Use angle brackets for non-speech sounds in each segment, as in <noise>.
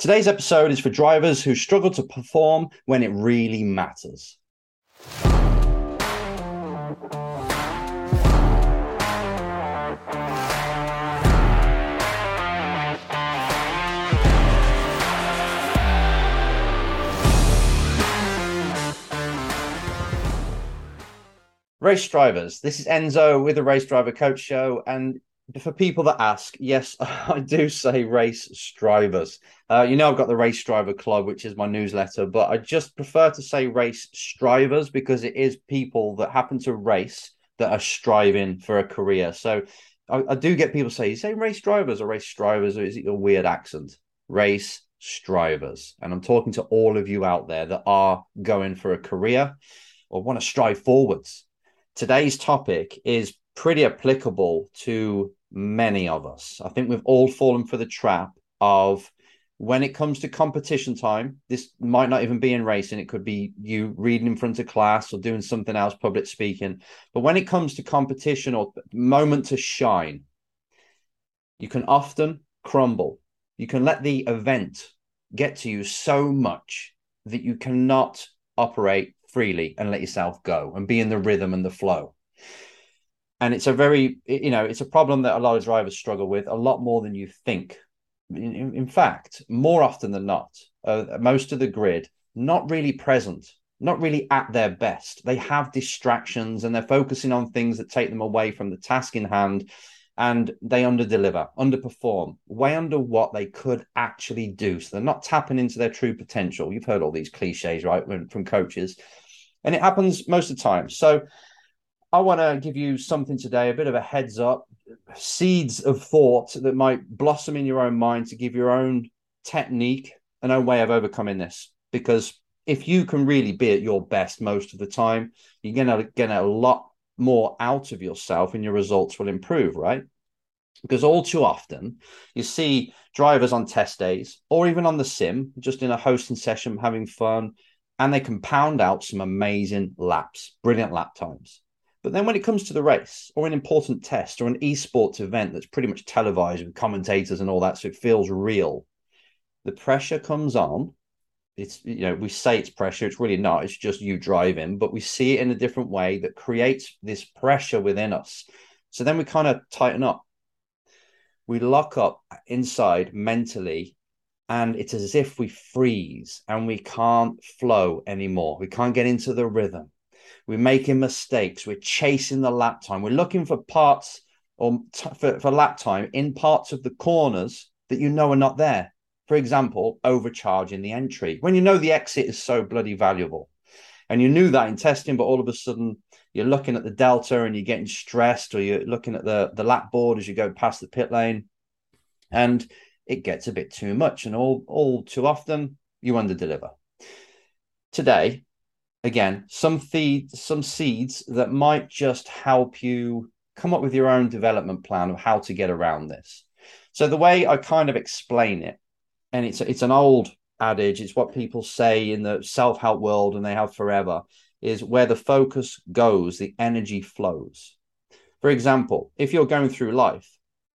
Today's episode is for drivers who struggle to perform when it really matters. Race drivers, this is Enzo with the Race Driver Coach Show. And for people that ask, yes, <laughs> I do say race drivers. Uh, you know, I've got the Race Driver Club, which is my newsletter, but I just prefer to say race strivers because it is people that happen to race that are striving for a career. So I, I do get people say, you say race drivers or race strivers, or is it a weird accent? Race strivers. And I'm talking to all of you out there that are going for a career or want to strive forwards today's topic is pretty applicable to many of us. I think we've all fallen for the trap of when it comes to competition time, this might not even be in racing. It could be you reading in front of class or doing something else, public speaking. But when it comes to competition or moment to shine, you can often crumble. You can let the event get to you so much that you cannot operate freely and let yourself go and be in the rhythm and the flow. And it's a very, you know, it's a problem that a lot of drivers struggle with a lot more than you think. In, in fact, more often than not, uh, most of the grid not really present, not really at their best. They have distractions and they're focusing on things that take them away from the task in hand and they underdeliver, underperform, way under what they could actually do. So they're not tapping into their true potential. You've heard all these cliches, right, from coaches, and it happens most of the time. So I want to give you something today, a bit of a heads up, seeds of thought that might blossom in your own mind to give your own technique, an own way of overcoming this. Because if you can really be at your best most of the time, you're going to get a lot more out of yourself and your results will improve, right? Because all too often you see drivers on test days or even on the sim, just in a hosting session, having fun, and they can pound out some amazing laps, brilliant lap times. But then when it comes to the race or an important test or an esports event that's pretty much televised with commentators and all that, so it feels real, the pressure comes on. It's you know we say it's pressure it's really not it's just you driving but we see it in a different way that creates this pressure within us. So then we kind of tighten up. We lock up inside mentally and it's as if we freeze and we can't flow anymore. We can't get into the rhythm we're making mistakes we're chasing the lap time we're looking for parts or t- for, for lap time in parts of the corners that you know are not there for example, overcharging the entry when you know the exit is so bloody valuable. And you knew that in testing, but all of a sudden you're looking at the delta and you're getting stressed, or you're looking at the, the lap board as you go past the pit lane, and it gets a bit too much. And all, all too often you underdeliver. Today, again, some feed some seeds that might just help you come up with your own development plan of how to get around this. So the way I kind of explain it and it's it's an old adage. It's what people say in the self help world, and they have forever. Is where the focus goes, the energy flows. For example, if you're going through life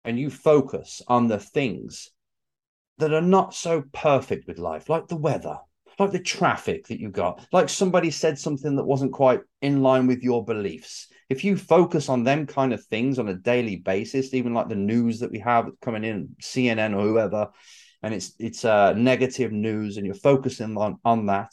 and you focus on the things that are not so perfect with life, like the weather, like the traffic that you got, like somebody said something that wasn't quite in line with your beliefs. If you focus on them kind of things on a daily basis, even like the news that we have coming in, CNN or whoever, and it's it's uh, negative news and you're focusing on on that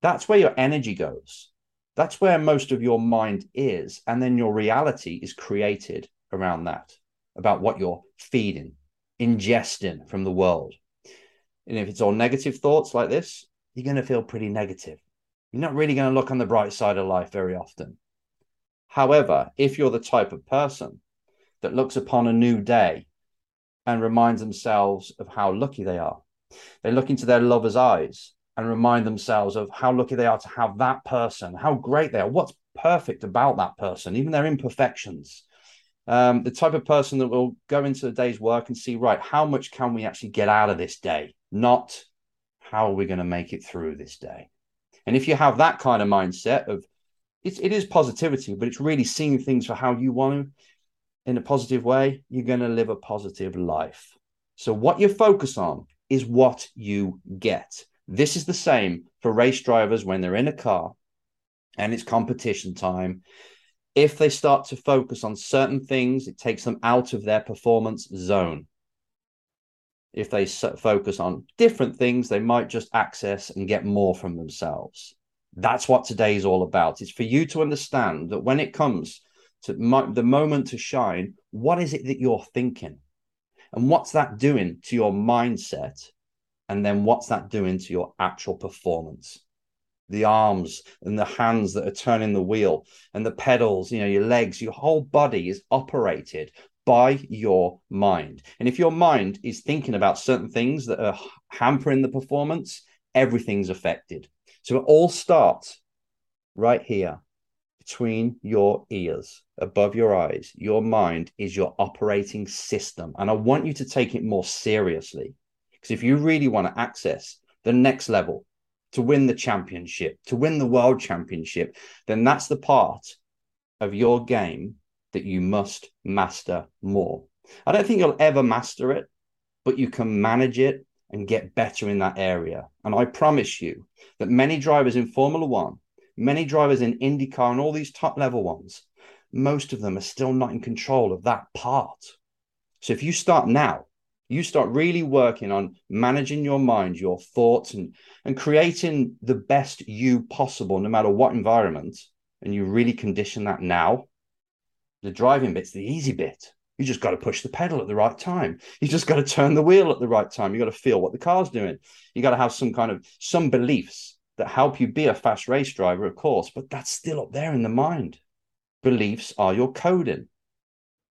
that's where your energy goes. That's where most of your mind is. And then your reality is created around that about what you're feeding ingesting from the world and if it's all negative thoughts like this you're going to feel pretty negative you're not really going to look on the bright side of life very often however if you're the type of person that looks upon a new day and reminds themselves of how lucky they are. They look into their lover's eyes and remind themselves of how lucky they are to have that person, how great they are, what's perfect about that person, even their imperfections. Um, the type of person that will go into the day's work and see, right, how much can we actually get out of this day? Not how are we going to make it through this day? And if you have that kind of mindset of it's, it is positivity, but it's really seeing things for how you want in a positive way, you're going to live a positive life. So, what you focus on is what you get. This is the same for race drivers when they're in a car and it's competition time. If they start to focus on certain things, it takes them out of their performance zone. If they focus on different things, they might just access and get more from themselves. That's what today is all about. It's for you to understand that when it comes to the moment to shine, what is it that you're thinking? And what's that doing to your mindset? And then what's that doing to your actual performance? The arms and the hands that are turning the wheel and the pedals, you know, your legs, your whole body is operated by your mind. And if your mind is thinking about certain things that are hampering the performance, everything's affected. So it all starts right here between your ears, above your eyes. Your mind is your operating system. And I want you to take it more seriously. Because if you really want to access the next level, to win the championship, to win the world championship, then that's the part of your game that you must master more. I don't think you'll ever master it, but you can manage it and get better in that area. And I promise you that many drivers in Formula One, many drivers in IndyCar, and all these top level ones, most of them are still not in control of that part. So if you start now, you start really working on managing your mind, your thoughts, and, and creating the best you possible, no matter what environment, and you really condition that now, the driving bit's the easy bit. You just got to push the pedal at the right time. You just got to turn the wheel at the right time. You got to feel what the car's doing. You got to have some kind of some beliefs that help you be a fast race driver, of course, but that's still up there in the mind. Beliefs are your coding.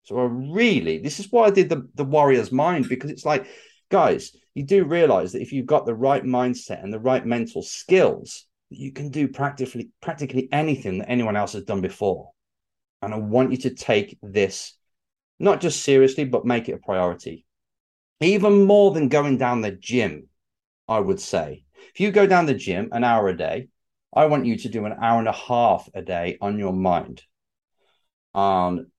So I really, this is why I did the, the warrior's mind, because it's like, guys, you do realize that if you've got the right mindset and the right mental skills, you can do practically practically anything that anyone else has done before. And I want you to take this not just seriously, but make it a priority. Even more than going down the gym, I would say. If you go down the gym an hour a day, I want you to do an hour and a half a day on your mind, on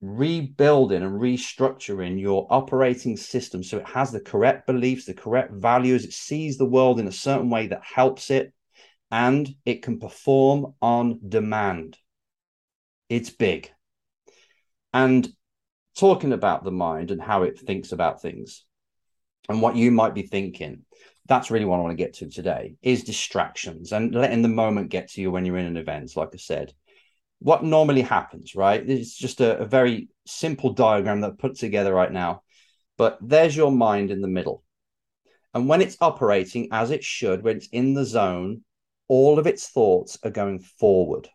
rebuilding and restructuring your operating system so it has the correct beliefs, the correct values, it sees the world in a certain way that helps it, and it can perform on demand. It's big. And talking about the mind and how it thinks about things and what you might be thinking that's really what i want to get to today is distractions and letting the moment get to you when you're in an event like i said. What normally happens right? It's just a, a very simple diagram that I put together right now but there's your mind in the middle. And when it's operating as it should when it's in the zone all of its thoughts are going forward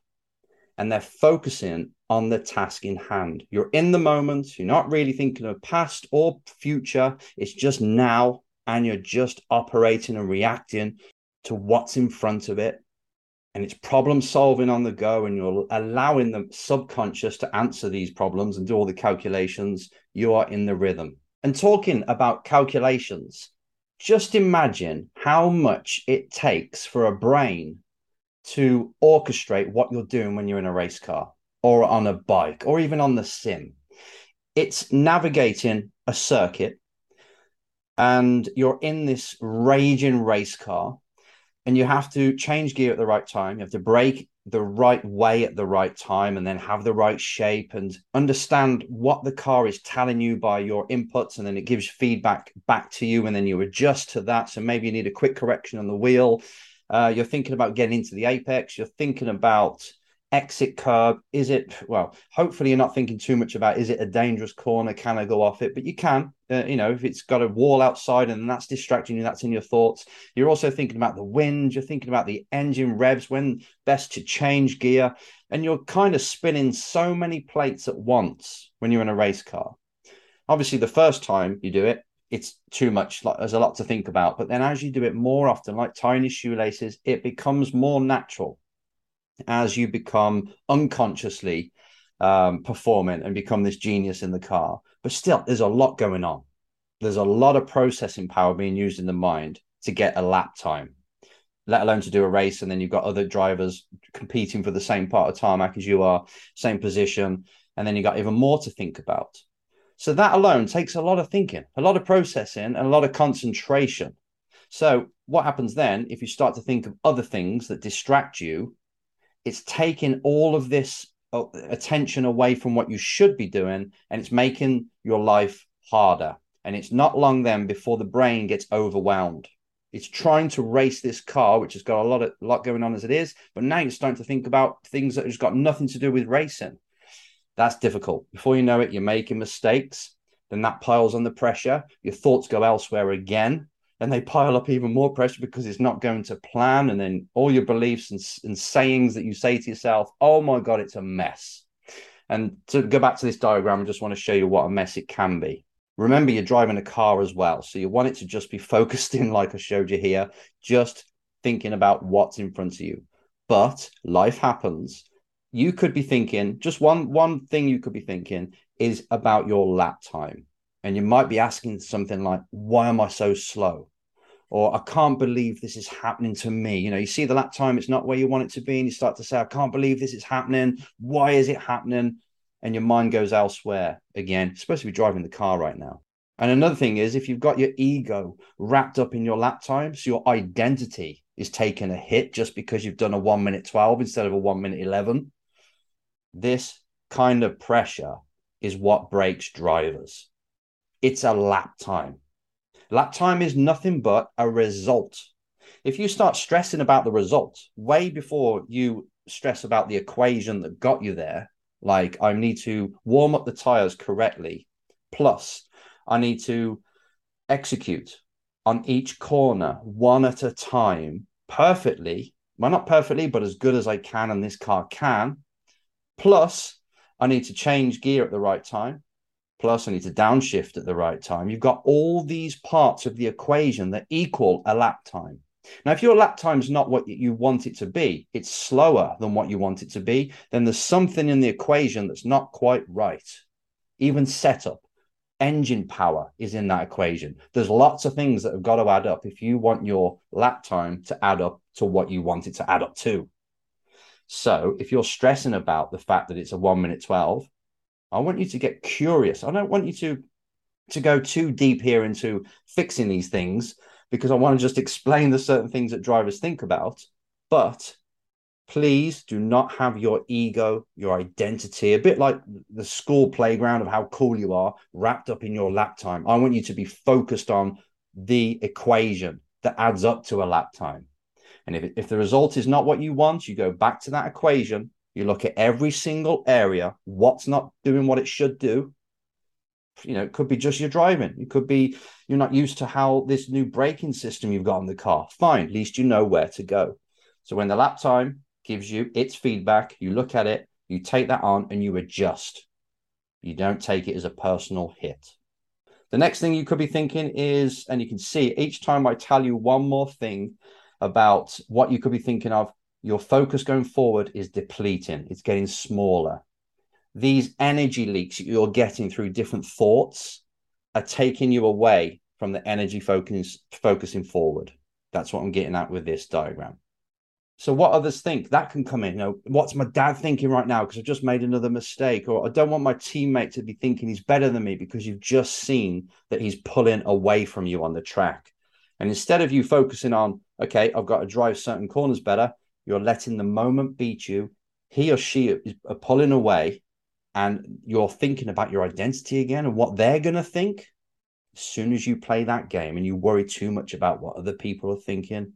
and they're focusing on the task in hand. You're in the moment, you're not really thinking of past or future, it's just now, and you're just operating and reacting to what's in front of it. And it's problem solving on the go, and you're allowing the subconscious to answer these problems and do all the calculations. You are in the rhythm. And talking about calculations, just imagine how much it takes for a brain to orchestrate what you're doing when you're in a race car or on a bike or even on the sim. It's navigating a circuit and you're in this raging race car and you have to change gear at the right time. You have to brake the right way at the right time and then have the right shape and understand what the car is telling you by your inputs. And then it gives feedback back to you and then you adjust to that. So maybe you need a quick correction on the wheel uh, you're thinking about getting into the apex. You're thinking about exit curb. Is it, well, hopefully you're not thinking too much about is it a dangerous corner? Can I go off it? But you can, uh, you know, if it's got a wall outside and that's distracting you, that's in your thoughts. You're also thinking about the wind. You're thinking about the engine revs, when best to change gear. And you're kind of spinning so many plates at once when you're in a race car. Obviously, the first time you do it, it's too much. Like there's a lot to think about. But then as you do it more often, like tying your shoelaces, it becomes more natural as you become unconsciously um, performing and become this genius in the car. But still, there's a lot going on. There's a lot of processing power being used in the mind to get a lap time, let alone to do a race. And then you've got other drivers competing for the same part of tarmac as you are, same position. And then you've got even more to think about. So that alone takes a lot of thinking, a lot of processing, and a lot of concentration. So what happens then if you start to think of other things that distract you? It's taking all of this uh, attention away from what you should be doing, and it's making your life harder. And it's not long then before the brain gets overwhelmed. It's trying to race this car, which has got a lot of lot going on as it is, but now you're starting to think about things that has got nothing to do with racing. That's difficult. Before you know it, you're making mistakes. Then that piles on the pressure. Your thoughts go elsewhere again, and they pile up even more pressure because it's not going to plan. And then all your beliefs and, and sayings that you say to yourself, oh my God, it's a mess. And to go back to this diagram, I just want to show you what a mess it can be. Remember, you're driving a car as well. So you want it to just be <laughs> focused in, like I showed you here, just thinking about what's in front of you. But life happens. You could be thinking, just one one thing you could be thinking is about your lap time. And you might be asking something like, why am I so slow? Or I can't believe this is happening to me. You know, you see the lap time, it's not where you want it to be, and you start to say, I can't believe this is happening. Why is it happening? and your mind goes elsewhere again. Supposed to be driving the car right now. And another thing is if you've got your ego wrapped up in your lap time, so your identity is taking a hit just because you've done a one minute 12 instead of a one minute 11, this kind of pressure is what breaks drivers. It's a lap time. Lap time is nothing but a result. If you start stressing about the result way before you stress about the equation that got you there, like I need to warm up the tires correctly. Plus, I need to execute on each corner one at a time perfectly. Well, not perfectly, but as good as I can, and this car can. Plus, I need to change gear at the right time. Plus, I need to downshift at the right time. You've got all these parts of the equation that equal a lap time. Now, if your lap time's not what you want it to be, it's slower than what you want it to be, then there's something in the equation that's not quite right. Even setup, engine power is in that equation. There's lots of things that have got to add up if you want your lap time to add up to what you want it to add up to. So if you're stressing about the fact that it's a one minute 12, I want you to get curious. I don't want you to to go too deep here into fixing these things because I want to just explain the certain things that drivers think about. But please do not have your ego, your identity, a bit like the school playground of how cool you are, wrapped up in your lap time. I want you to be focused on the equation that adds up to a lap time. And if, if the result is not what you want, you go back to that equation. You look at every single area, what's not doing what it should do, you know, it could be just your driving. It could be you're not used to how this new braking system you've got in the car. Fine, at least you know where to go. So when the lap time gives you its feedback, you look at it, you take that on, and you adjust. You don't take it as a personal hit. The next thing you could be thinking is, and you can see each time I tell you one more thing about what you could be thinking of, your focus going forward is depleting, it's getting smaller these energy leaks you're getting through different thoughts are taking you away from the energy focus focusing forward. That's what I'm getting at with this diagram. So what others think that can come in. You know, what's my dad thinking right now because I've just made another mistake, or I don't want my teammate to be thinking he's better than me because you've just seen that he's pulling away from you on the track. And instead of you focusing on, okay, I've got to drive certain corners better, you're letting the moment beat you. He or she is pulling away and you're thinking about your identity again and what they're going to think, as soon as you play that game and you worry too much about what other people are thinking,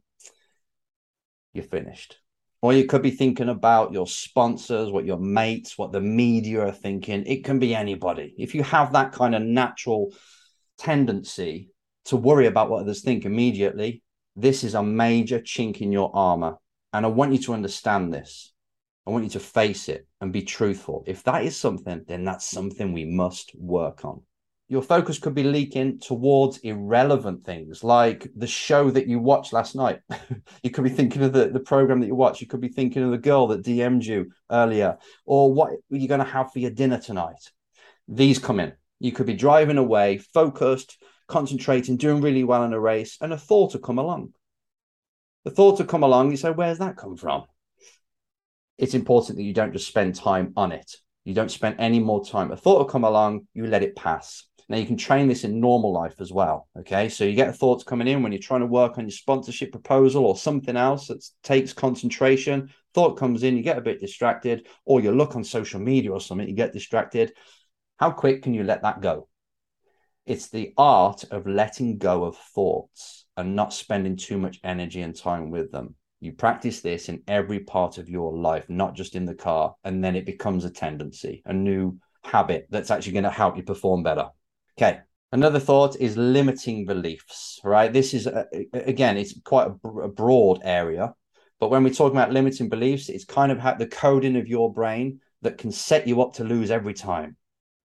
you're finished. Or you could be thinking about your sponsors, what your mates, what the media are thinking. It can be anybody. If you have that kind of natural tendency to worry about what others think immediately, this is a major chink in your armor. And I want you to understand this. I want you to face it and be truthful. If that is something, then that's something we must work on. Your focus could be leaking towards irrelevant things like the show that you watched last night. <laughs> you could be thinking of the, the program that you watched. You could be thinking of the girl that DM'd you earlier or what you're going to have for your dinner tonight. These come in. You could be driving away, focused, concentrating, doing really well in a race, and a thought will come along. The thought will come along. You say, Where's that come from? it's important that you don't just spend time on it. You don't spend any more time. A thought will come along, you let it pass. Now you can train this in normal life as well. Okay. So you get thoughts coming in when you're trying to work on your sponsorship proposal or something else that takes concentration. Thought comes in, you get a bit distracted, or you look on social media or something, you get distracted. How quick can you let that go? It's the art of letting go of thoughts and not spending too much energy and time with them. You practice this in every part of your life, not just in the car, and then it becomes a tendency, a new habit that's actually going to help you perform better. Okay. Another thought is limiting beliefs, right? This is, uh, a, again, it's quite a, broad area. But when we talk about limiting beliefs, it's kind of the coding of your brain that can set you up to lose every time.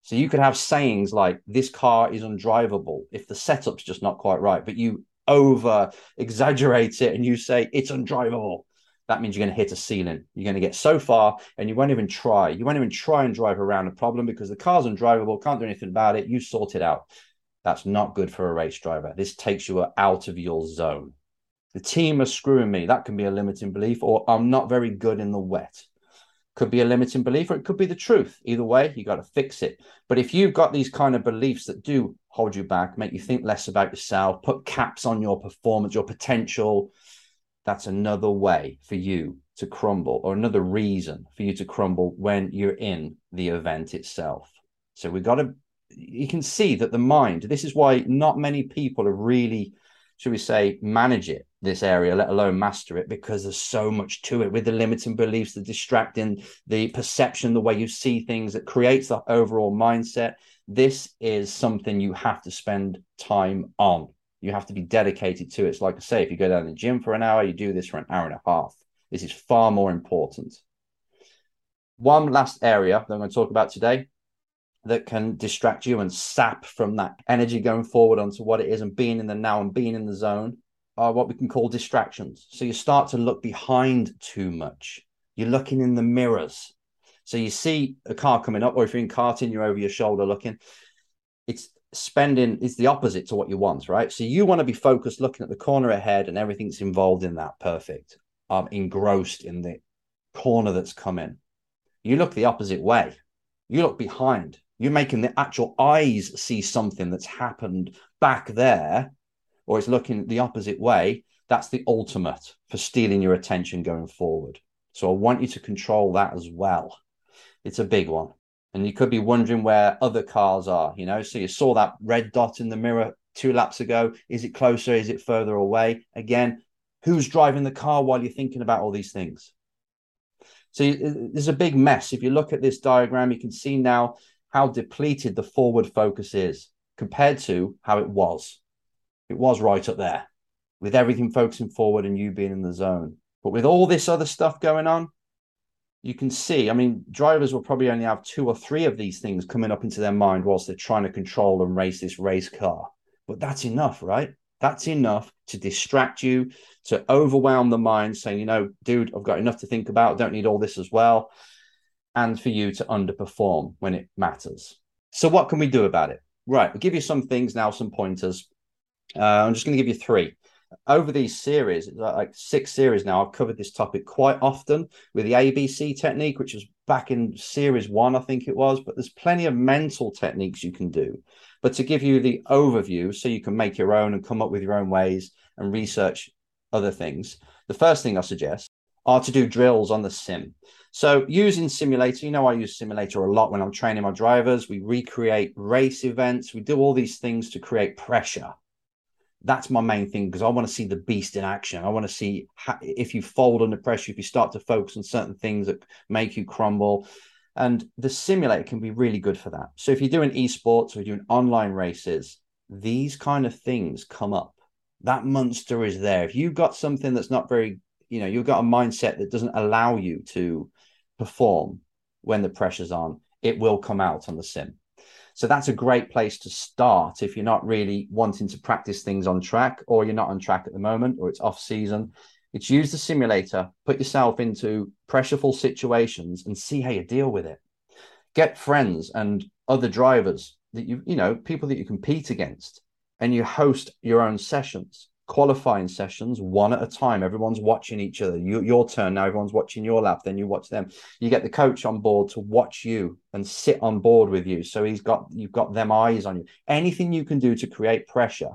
So you could have sayings like, this car is undrivable if the setup's just not quite right, but you over exaggerate it and you say it's undrivable that means you're going to hit a ceiling. You're going to get so far and you won't even try. You won't even try and drive around a problem because the car's undrivable, can't do anything about it. You sort it out. That's not good for a race driver. This takes you out of your zone. The team are screwing me. That can be a limiting belief, or I'm not very good in the wet. Could be a limiting belief, or it could be the truth. Either way, you got to fix it. But if you've got these kind of beliefs that do hold you back, make you think less about yourself, put caps on your performance, your potential, that's another way for you to crumble or another reason for you to crumble when you're in the event itself. So we've got to, you can see that the mind, this is why not many people are really, should we say, manage it, this area, let alone master it, because there's so much to it with the limiting beliefs, the distracting, the perception, the way you see things that creates the overall mindset. This is something you have to spend time on you have to be dedicated to it. It's like I say, if you go down the gym for an hour, you do this for an hour and a half. This is far more important. One last area that I'm going to talk about today that can distract you and sap from that energy going forward onto what it is and being in the now and being in the zone are what we can call distractions. So you start to look behind too much. You're looking in the mirrors. So you see a car coming up, or if you're in karting, you're over your shoulder looking. It's spending is the opposite to what you want, right? So you want to be focused, looking at the corner ahead and everything's involved in that. Perfect. I'm engrossed in the corner that's coming. You look the opposite way. You look behind. You're making the actual eyes see something that's happened back there, or it's looking the opposite way. That's the ultimate for stealing your attention going forward. So I want you to control that as well. It's a big one. And you could be wondering where other cars are you know? So you saw that red dot in the mirror two laps ago. Is it closer? Is it further away? Again who's driving the car while you're thinking about all these things? So uh, there's a big mess. If you look at this diagram you can see now how depleted the forward focus is compared to how it was it was right up there with everything focusing forward and you being in the zone but with all this other stuff going on you can see, I mean, drivers will probably only have two or three of these things coming up into their mind whilst they're trying to control and race this race car. But that's enough, right? That's enough to distract you, to overwhelm the mind, saying, you know, dude, I've got enough to think about, don't need all this as well. And for you to underperform when it matters. So, what can we do about it? Right, I'll give you some things now, some pointers. Uh, I'm just going to give you three over these series, like six series now, I've covered this topic quite often with the ABC technique, which was back in series one, I think it was. But there's plenty of mental techniques you can do. But to give you the overview so you can make your own and come up with your own ways and research other things, the first thing I suggest are to do drills on the sim. So using simulator, you know, I use simulator a lot when I'm training my drivers. We recreate race events. We do all these things to create pressure that's my main thing because I want to see the beast in action. I want to see how, if you fold under pressure, if you start to focus on certain things that make you crumble. And the simulator can be really good for that. So if you're doing esports or you're doing online races, these kind of things come up. That monster is there. If you've got something that's not very, you know, you've got a mindset that doesn't allow you to perform when the pressure's on, it will come out on the sim. So that's a great place to start if you're not really wanting to practice things on track or you're not on track at the moment or it's off season. It's use the simulator, put yourself into pressureful situations and see how you deal with it. Get friends and other drivers that you, you know, people that you compete against and you host your own sessions. Qualifying sessions one at a time. Everyone's watching each other. You, your turn now. Everyone's watching your lap. Then you watch them. You get the coach on board to watch you and sit on board with you. So he's got you've got them eyes on you. Anything you can do to create pressure,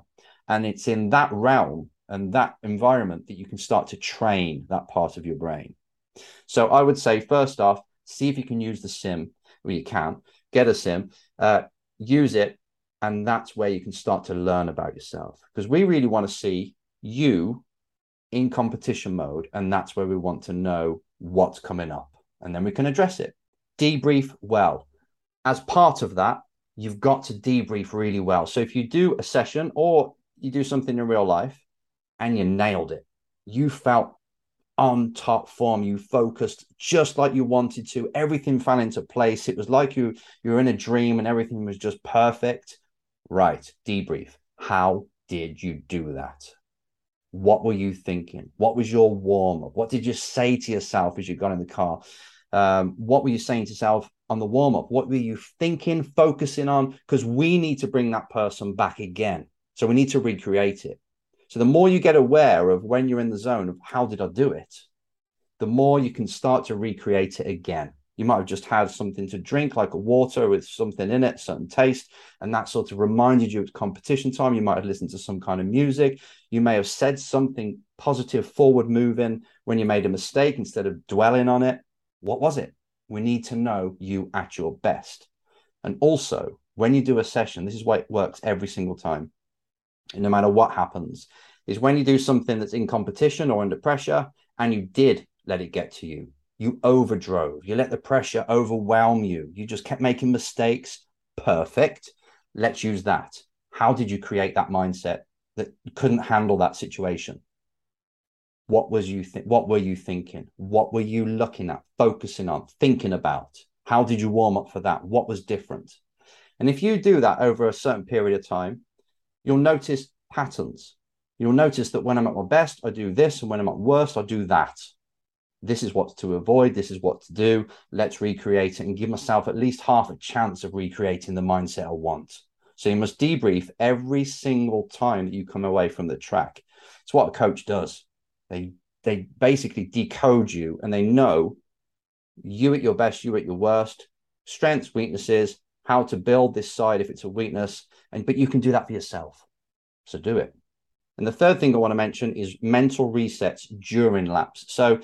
and it's in that realm and that environment that you can start to train that part of your brain. So I would say first off, see if you can use the sim. Well, you can get a sim, uh, use it and that's where you can start to learn about yourself because we really want to see you in competition mode. And that's where we want to know what's coming up. And then we can address it. Debrief well. As part of that, you've got to debrief really well. So if you do a session or you do something in real life and you nailed it, you felt on top form, you focused just like you wanted to, everything fell into place. It was like you you were in a dream and everything was just perfect Right. Debrief. How did you do that? What were you thinking? What was your warm up? What did you say to yourself as you got in the car? Um, what were you saying to yourself on the warm up? What were you thinking, focusing on? Because we need to bring that person back again. So we need to recreate it. So the more you get aware of when you're in the zone of how did I do it, the more you can start to recreate it again. You might have just had something to drink, like a water with something in it, certain taste, and that sort of reminded you it's competition time. You might have listened to some kind of music. You may have said something positive, forward moving when you made a mistake instead of dwelling on it. What was it? We need to know you at your best. And also, when you do a session, this is why it works every single time, no matter what happens, is when you do something that's in competition or under pressure and you did let it get to you you overdrove. You let the pressure overwhelm you. You just kept making mistakes. Perfect. Let's use that. How did you create that mindset that couldn't handle that situation? What was you th- what were you thinking? What were you looking at, focusing on, thinking about? How did you warm up for that? What was different? And if you do that over a certain period of time, you'll notice patterns. You'll notice that when I'm at my best, I do this, and when I'm at worst, I do that this is what to avoid, this is what to do. Let's recreate it and give myself at least half a chance of recreating the mindset I want. So you must debrief every single time that you come away from the track. It's what a coach does. They they basically decode you and they know you at your best, you at your worst, strengths, weaknesses, how to build this side if it's a weakness, and but you can do that for yourself. So do it. And the third thing I want to mention is mental resets during laps. So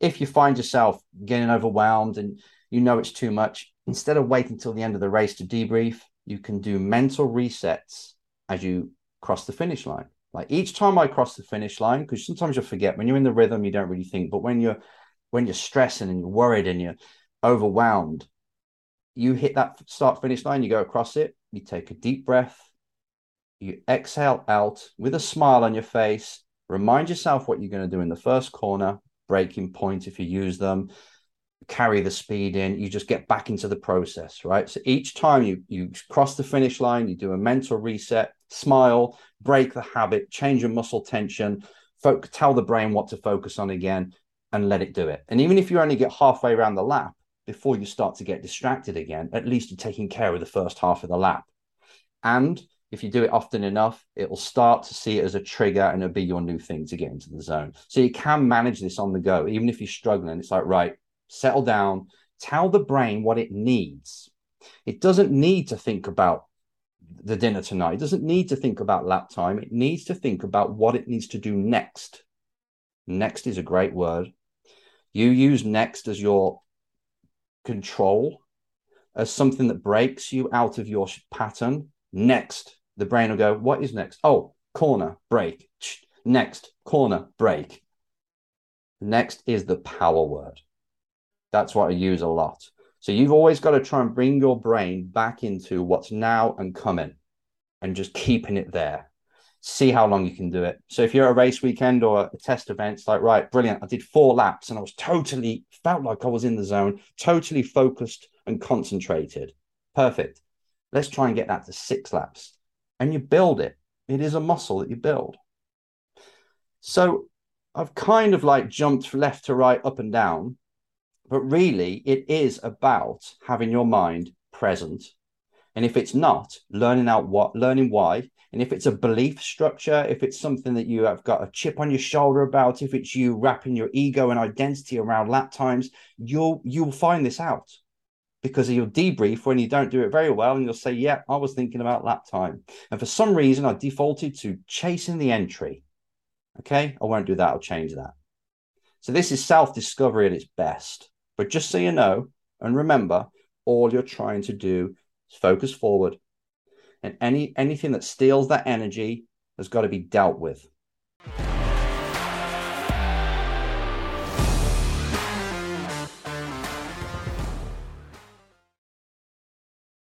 if you find yourself getting overwhelmed and you know it's too much, instead of waiting until the end of the race to debrief, you can do mental resets as you cross the finish line. Like each time I cross the finish line, because sometimes you forget when you're in the rhythm, you don't really think, but when you're when you're stressing and you're worried and you're overwhelmed, you hit that start finish line, you go across it, you take a deep breath, you exhale out with a smile on your face, remind yourself what you're going to do in the first corner, braking point if you use them. Carry the speed in. You just get back into the process right? So each time you you cross the finish line you do a mental reset smile break the habit change your muscle tension folk tell the brain what to focus on again and let it do it. And even if you only get halfway around the lap before you start to get distracted again at least you're taking care of the first half of the lap. And if you do it often enough, it will start to see it as a trigger and it'll be your new thing to get into the zone. So you can manage this on the go, even if you're struggling. It's like, right, settle down, tell the brain what it needs. It doesn't need to think about the dinner tonight. It doesn't need to think about lap time. It needs to think about what it needs to do next. Next is a great word. You use next as your control, as something that breaks you out of your pattern. Next the brain will go, what is next? Oh, corner, brake. Next, corner, brake. Next is the power word. That's what I use a lot. So you've always got to try and bring your brain back into what's now and coming and just keeping it there. See how long you can do it. So if you're at a race weekend or a test event, it's like, right, brilliant. I did four laps and I was totally felt like I was in the zone, totally focused and concentrated. Perfect. Let's try and get that to six laps and you build it. It is a muscle that you build. So I've kind of like jumped left to right, up and down, but really it is about having your mind present. And if it's not, learning out what, learning why. And if it's a belief structure, if it's something that you have got a chip on your shoulder about, if it's you wrapping your ego and identity around lap times, you'll you'll find this out because you'll debrief when you don't do it very well and you'll say, Yeah, I was thinking about lap time. And for some reason, I defaulted to chasing the entry. Okay, I won't do that. I'll change that. So this is self discovery at its best. But just so you know and remember, all you're trying to do is focus forward. And any anything that steals that energy has got to be dealt with.